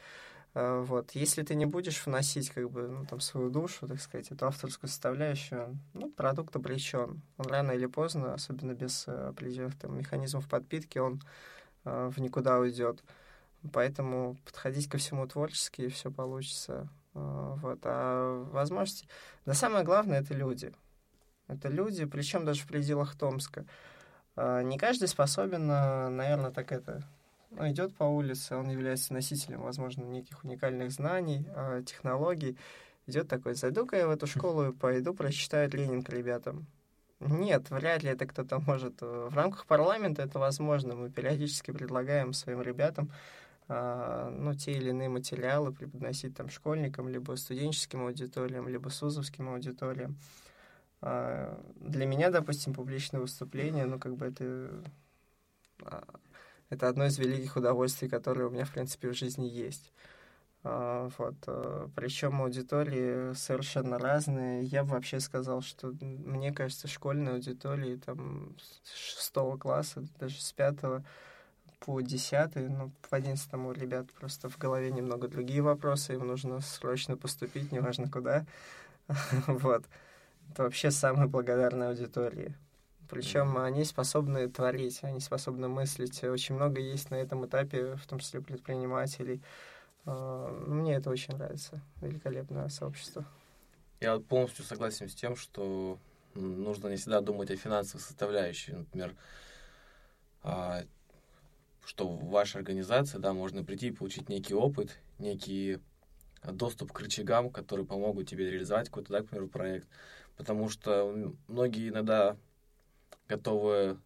[SPEAKER 3] Э, вот. Если ты не будешь вносить как бы, ну, там, свою душу, так сказать, эту авторскую составляющую, ну, продукт обречен. Он рано или поздно, особенно без э, определенных там, механизмов подпитки, он в никуда уйдет. Поэтому подходить ко всему творчески, и все получится. Вот. А возможности... Да самое главное — это люди — это люди, причем даже в пределах Томска. А, не каждый способен, а, наверное, так это... Ну, идет по улице, он является носителем, возможно, неких уникальных знаний, а, технологий. Идет такой, зайду-ка я в эту школу и пойду прочитаю Ленинг ребятам. Нет, вряд ли это кто-то может. В рамках парламента это возможно. Мы периодически предлагаем своим ребятам ну, те или иные материалы преподносить там школьникам, либо студенческим аудиториям, либо сузовским аудиториям. А, для меня, допустим, публичное выступление, ну, как бы это, а, это одно из великих удовольствий, которые у меня, в принципе, в жизни есть. А, вот. Причем аудитории совершенно разные. Я бы вообще сказал, что мне кажется, школьные аудитории там с шестого класса, даже с пятого по десятый, ну, по одиннадцатому ребят просто в голове немного другие вопросы, им нужно срочно поступить, неважно куда. Вот это вообще самые благодарные аудитории. Причем они способны творить, они способны мыслить. Очень много есть на этом этапе, в том числе предпринимателей. А, мне это очень нравится. Великолепное сообщество.
[SPEAKER 2] Я полностью согласен с тем, что нужно не всегда думать о финансовой составляющей. Например, а, что в вашей организации да, можно прийти и получить некий опыт, некий доступ к рычагам, которые помогут тебе реализовать какой-то, да, к примеру, проект потому что многие иногда готовы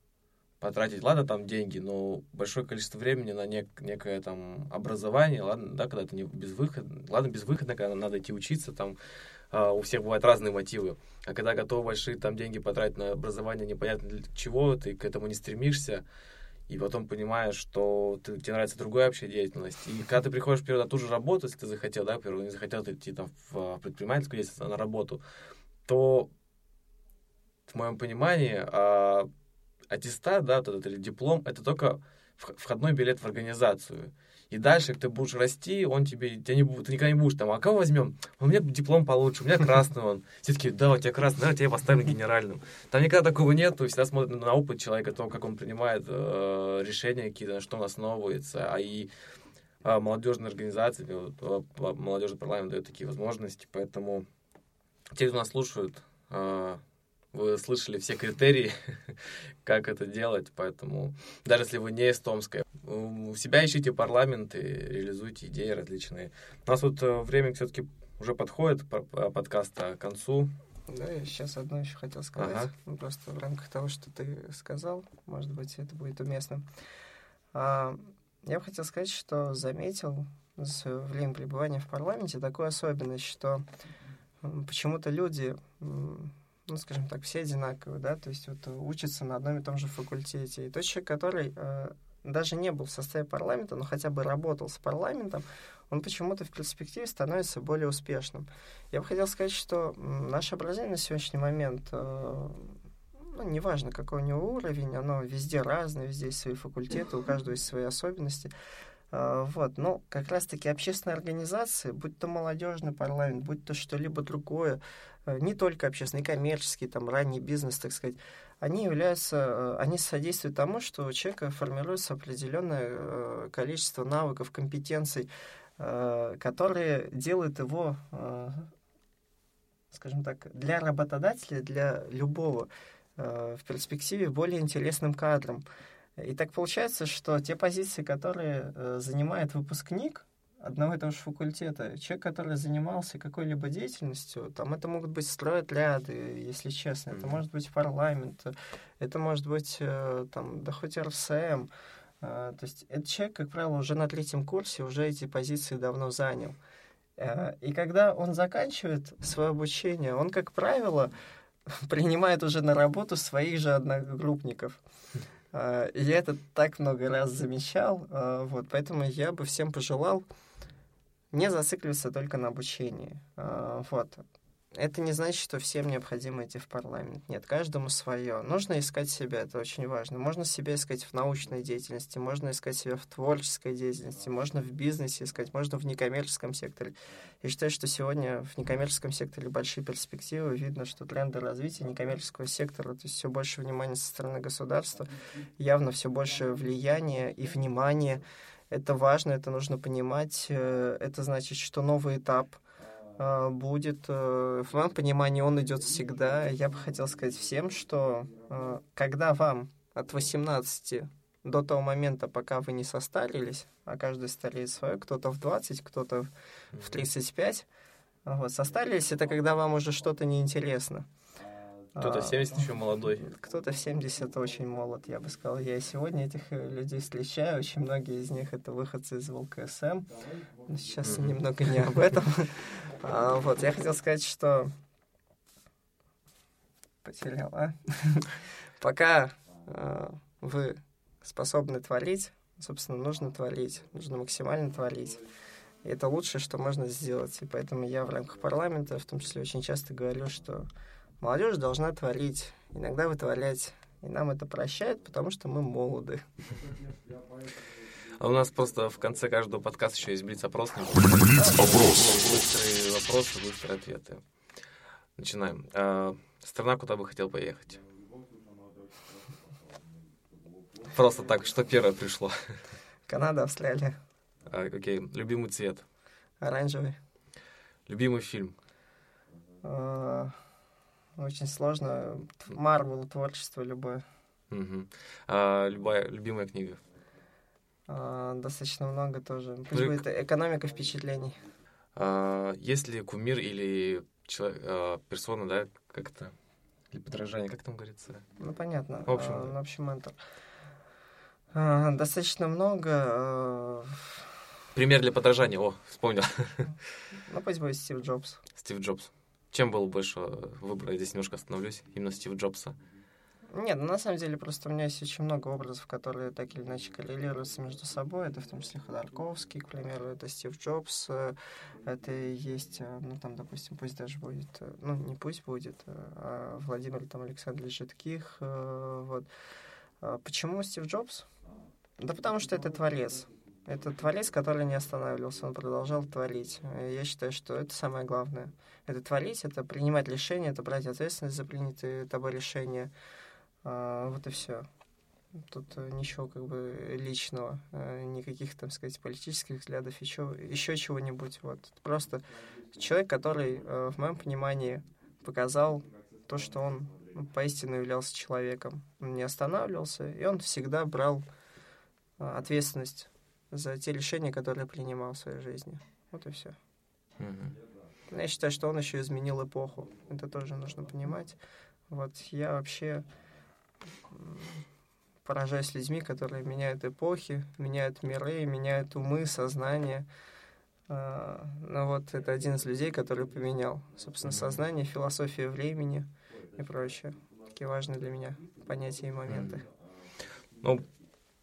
[SPEAKER 2] потратить, ладно, там деньги, но большое количество времени на нек, некое там образование, ладно, да, когда ты не без выхода, ладно, без выхода, когда надо идти учиться, там Uh, у всех бывают разные мотивы. А когда готовы большие там деньги потратить на образование, непонятно для чего, ты к этому не стремишься, и потом понимаешь, что ты, тебе нравится другая вообще деятельность. И когда ты приходишь, например, на ту же работу, если ты захотел, да, например, не захотел идти там в предпринимательскую деятельность, а на работу, то в моем понимании а, аттестат, да, тот, или диплом, это только входной билет в организацию. И дальше, ты будешь расти, он тебе, тебя не, ты никогда не будешь там, а кого возьмем? У меня диплом получше, у меня красный он. Все таки да, у тебя красный, да, тебя поставим генеральным. Там никогда такого нет, всегда смотрят на опыт человека, то, как он принимает э, решения какие-то, на что он основывается. А и э, молодежные организации, вот, э, молодежный парламент дает такие возможности, поэтому те, кто нас слушают, а, вы слышали все критерии, как это делать, поэтому даже если вы не из Томска, у себя ищите парламент и реализуйте идеи различные. У нас вот э, время все-таки уже подходит подкаста к концу.
[SPEAKER 3] Да, я сейчас одно еще хотел сказать. Ага. Ну, просто в рамках того, что ты сказал, может быть, это будет уместно. А, я бы хотел сказать, что заметил за время пребывания в парламенте такую особенность, что почему-то люди, ну, скажем так, все одинаковые, да, то есть вот учатся на одном и том же факультете. И тот человек, который э, даже не был в составе парламента, но хотя бы работал с парламентом, он почему-то в перспективе становится более успешным. Я бы хотел сказать, что наше образование на сегодняшний момент, э, ну, неважно, какой у него уровень, оно везде разное, везде есть свои факультеты, у каждого есть свои особенности. А, вот, но как раз-таки общественные организации, будь то молодежный парламент, будь то что-либо другое, э, не только общественный, коммерческий, там, ранний бизнес, так сказать, они являются, э, они содействуют тому, что у человека формируется определенное э, количество навыков, компетенций, которые делают его, скажем так, для работодателя, для любого в перспективе более интересным кадром. И так получается, что те позиции, которые э, занимает выпускник одного и того же факультета, человек, который занимался какой-либо деятельностью, там это могут быть стройотряды, если честно, это может быть парламент, это может быть э, там, да хоть РСМ, э, то есть этот человек, как правило, уже на третьем курсе уже эти позиции давно занял. И когда он заканчивает свое обучение, он, как правило, принимает уже на работу своих же одногруппников. А, и я это так много раз замечал, а, вот, поэтому я бы всем пожелал не зацикливаться только на обучении. А, вот. Это не значит, что всем необходимо идти в парламент. Нет, каждому свое. Нужно искать себя, это очень важно. Можно себя искать в научной деятельности, можно искать себя в творческой деятельности, можно в бизнесе искать, можно в некоммерческом секторе. Я считаю, что сегодня в некоммерческом секторе большие перспективы. Видно, что тренды развития некоммерческого сектора, то есть все больше внимания со стороны государства, явно все больше влияния и внимания. Это важно, это нужно понимать. Э, это значит, что новый этап – будет. Э, в моем понимании он идет всегда. Я бы хотел сказать всем, что э, когда вам от 18 до того момента, пока вы не состарились, а каждый стареет свое, кто-то в 20, кто-то в 35, вот, состарились, это когда вам уже что-то неинтересно.
[SPEAKER 2] Кто-то в 70 еще молодой.
[SPEAKER 3] Кто-то в 70 очень молод, я бы сказал. Я и сегодня этих э, людей встречаю. Очень многие из них это выходцы из ВЛКСМ. Но сейчас mm-hmm. немного не об этом. а, вот, я хотел сказать, что... Потерял, а? Пока а, вы способны творить, собственно, нужно творить. Нужно максимально творить. И это лучшее, что можно сделать. И поэтому я в рамках парламента, в том числе, очень часто говорю, что Молодежь должна творить, иногда вытворять. И нам это прощают, потому что мы молоды.
[SPEAKER 2] А у нас просто в конце каждого подкаста еще есть блиц-опрос. Блиц-опрос. Быстрые вопросы, быстрые ответы. Начинаем. А, страна, куда бы хотел поехать? Просто так, что первое пришло?
[SPEAKER 3] Канада, Австралия.
[SPEAKER 2] А, окей. Любимый цвет?
[SPEAKER 3] Оранжевый.
[SPEAKER 2] Любимый фильм?
[SPEAKER 3] А, очень сложно. Марвел, творчество любое.
[SPEAKER 2] Угу. А, любая, любимая книга?
[SPEAKER 3] А, достаточно много тоже. Пусть ну, будет экономика впечатлений.
[SPEAKER 2] А, есть ли кумир или человек, а, персона, да, как это? Или подражание, как там говорится?
[SPEAKER 3] Ну, понятно. В общем, а, в общем ментор. А, достаточно много. А...
[SPEAKER 2] Пример для подражания. О, вспомнил.
[SPEAKER 3] Ну, пусть будет Стив Джобс.
[SPEAKER 2] Стив Джобс. Чем был больше выбор? Я здесь немножко остановлюсь. Именно Стив Джобса.
[SPEAKER 3] Нет, ну, на самом деле просто у меня есть очень много образов, которые так или иначе коррелируются между собой. Это в том числе Ходорковский, к примеру, это Стив Джобс, э, это есть, э, ну там, допустим, пусть даже будет, э, ну не пусть будет, а Владимир там Александрович Житких. Вот. А почему Стив Джобс? Да потому что это творец. Это творец, который не останавливался, он продолжал творить. Я считаю, что это самое главное. Это творить, это принимать решения, это брать ответственность за принятые тобой решения. А, вот и все. Тут э, ничего как бы личного, э, никаких, там сказать, политических взглядов, еще, еще чего-нибудь. Вот. Просто человек, который, э, в моем понимании, показал то, что он ну, поистину являлся человеком. Он не останавливался, и он всегда брал ответственность за те решения, которые принимал в своей жизни. Вот и все.
[SPEAKER 2] Mm-hmm.
[SPEAKER 3] Я считаю, что он еще изменил эпоху. Это тоже нужно понимать. Вот я вообще поражаюсь людьми, которые меняют эпохи, меняют миры, меняют умы, сознание. А, ну вот это один из людей, который поменял, собственно, сознание, философию времени и прочее. Такие важные для меня понятия и моменты.
[SPEAKER 2] Ну,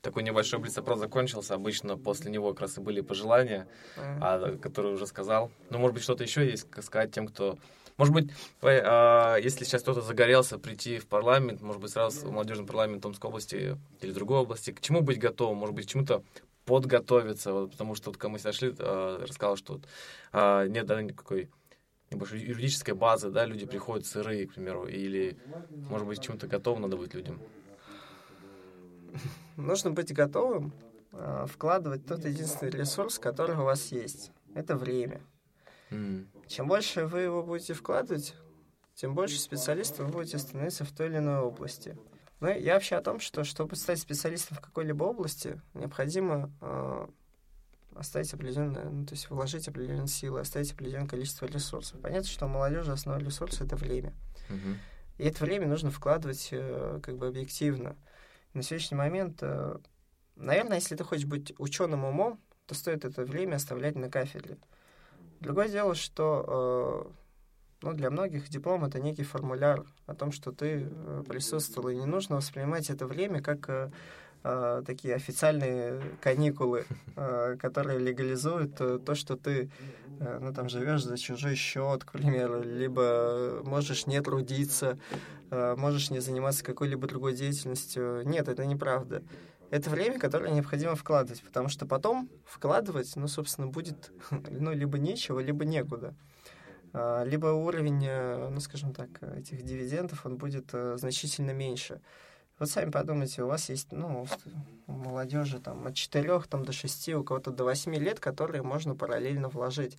[SPEAKER 2] такой небольшой блиц-опрос закончился. Обычно после него как раз и были пожелания, а, которые уже сказал. Ну, может быть, что-то еще есть сказать тем, кто Может быть, а, если сейчас кто-то загорелся прийти в парламент, может быть, сразу в молодежный парламент Томской области или другой области, к чему быть готовым? Может быть, к чему-то подготовиться? Вот, потому что вот, когда мы сошли, а, рассказал, что вот, а, нет да, никакой небольшой юридической базы, да, люди приходят сырые, к примеру, или, может быть, к чему-то готовым надо быть людям?
[SPEAKER 3] Нужно быть готовым а, вкладывать тот единственный ресурс, который у вас есть. Это время.
[SPEAKER 2] М.
[SPEAKER 3] Чем больше вы его будете вкладывать, тем больше специалистов вы будете становиться в той или иной области. Ну, я вообще о том, что чтобы стать специалистом в какой-либо области, необходимо э, оставить определенное, ну, то есть вложить определенные силы, оставить определенное количество ресурсов. Понятно, что у молодежи основной ресурс — это время.
[SPEAKER 2] Мгм.
[SPEAKER 3] И это время нужно вкладывать э, как бы объективно. На сегодняшний момент, э, наверное, если ты хочешь быть ученым умом, то стоит это время оставлять на кафедре. Другое дело, что э, ну, для многих диплом это некий формуляр о том, что ты э, присутствовал, и не нужно воспринимать это время как э, э, такие официальные каникулы, э, которые легализуют э, то, что ты э, ну, там живешь за чужой счет, к примеру, либо можешь не трудиться, э, можешь не заниматься какой-либо другой деятельностью. Нет, это неправда. Это время, которое необходимо вкладывать, потому что потом вкладывать, ну, собственно, будет ну, либо нечего, либо некуда. А, Либо уровень, э, ну, скажем так, этих дивидендов, он будет э, значительно меньше. Вот сами подумайте, у вас есть, ну, у молодежи там от 4 там, до 6, у кого-то до 8 лет, которые можно параллельно вложить.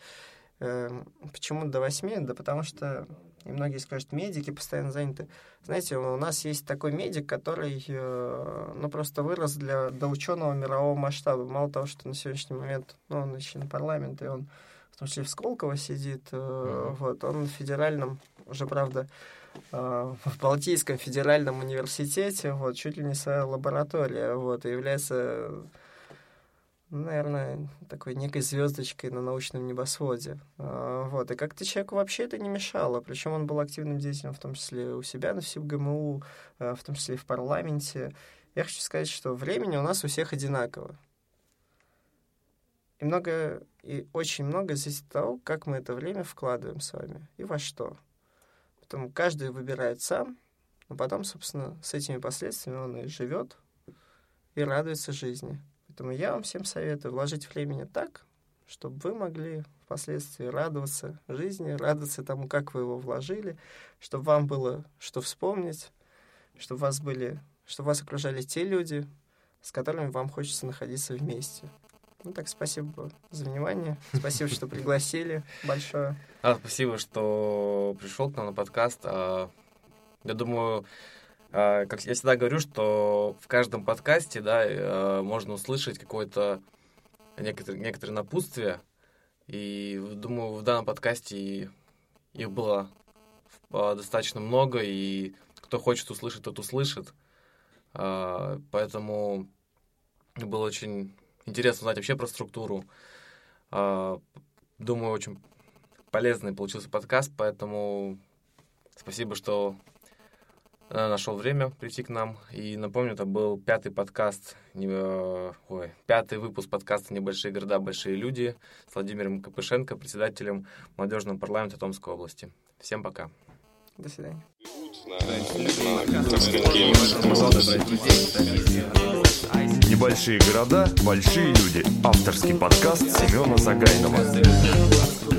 [SPEAKER 3] Эм, Почему до 8? Да потому что, и многие скажут, медики постоянно заняты. Знаете, у нас есть такой медик, который, э, ну, просто вырос для, до ученого мирового масштаба. Мало того, что на сегодняшний момент, ну, он еще на парламент, и он в том числе в Сколково сидит,
[SPEAKER 2] Мгм.
[SPEAKER 3] вот, он в федеральном, уже, правда, в Балтийском федеральном университете, вот, чуть ли не своя лаборатория, вот, и является, наверное, такой некой звездочкой на научном небосводе. А, Вот, и как-то человеку вообще это не мешало, причем он был активным деятелем, в том числе у себя на ВСИБ-ГМУ, э, в том числе и в парламенте. Я хочу сказать, что времени у нас у всех одинаково. И много, и очень много зависит от того, как мы это время вкладываем с вами и во что. Поэтому каждый выбирает сам, но потом, собственно, с этими последствиями он и живет, и радуется жизни. Поэтому я вам всем советую вложить времени так, чтобы вы могли впоследствии радоваться жизни, радоваться тому, как вы его вложили, чтобы вам было что вспомнить, чтобы вас были, чтобы вас окружали те люди, с которыми вам хочется находиться вместе. Ну так, спасибо за внимание. Спасибо, что пригласили. Большое.
[SPEAKER 2] А, спасибо, что пришел к нам на подкаст. А, Я думаю, а, как я всегда говорю, что в каждом подкасте, да, э, можно услышать какое-то некоторое, некоторое напутствие. И думаю, в данном подкасте их было а, достаточно много, и кто хочет услышать, тот услышит. А, Поэтому было очень интересно узнать вообще про структуру. А, Думаю, очень полезный получился подкаст, поэтому спасибо, что э, нашел время прийти к нам. И напомню, это был пятый подкаст, э, ой, пятый выпуск подкаста «Небольшие города, большие люди» с Владимиром Капышенко, председателем молодежного парламента Томской области. Всем пока.
[SPEAKER 3] До свидания.
[SPEAKER 1] Небольшие города, большие люди. Авторский подкаст Семена Загайнова.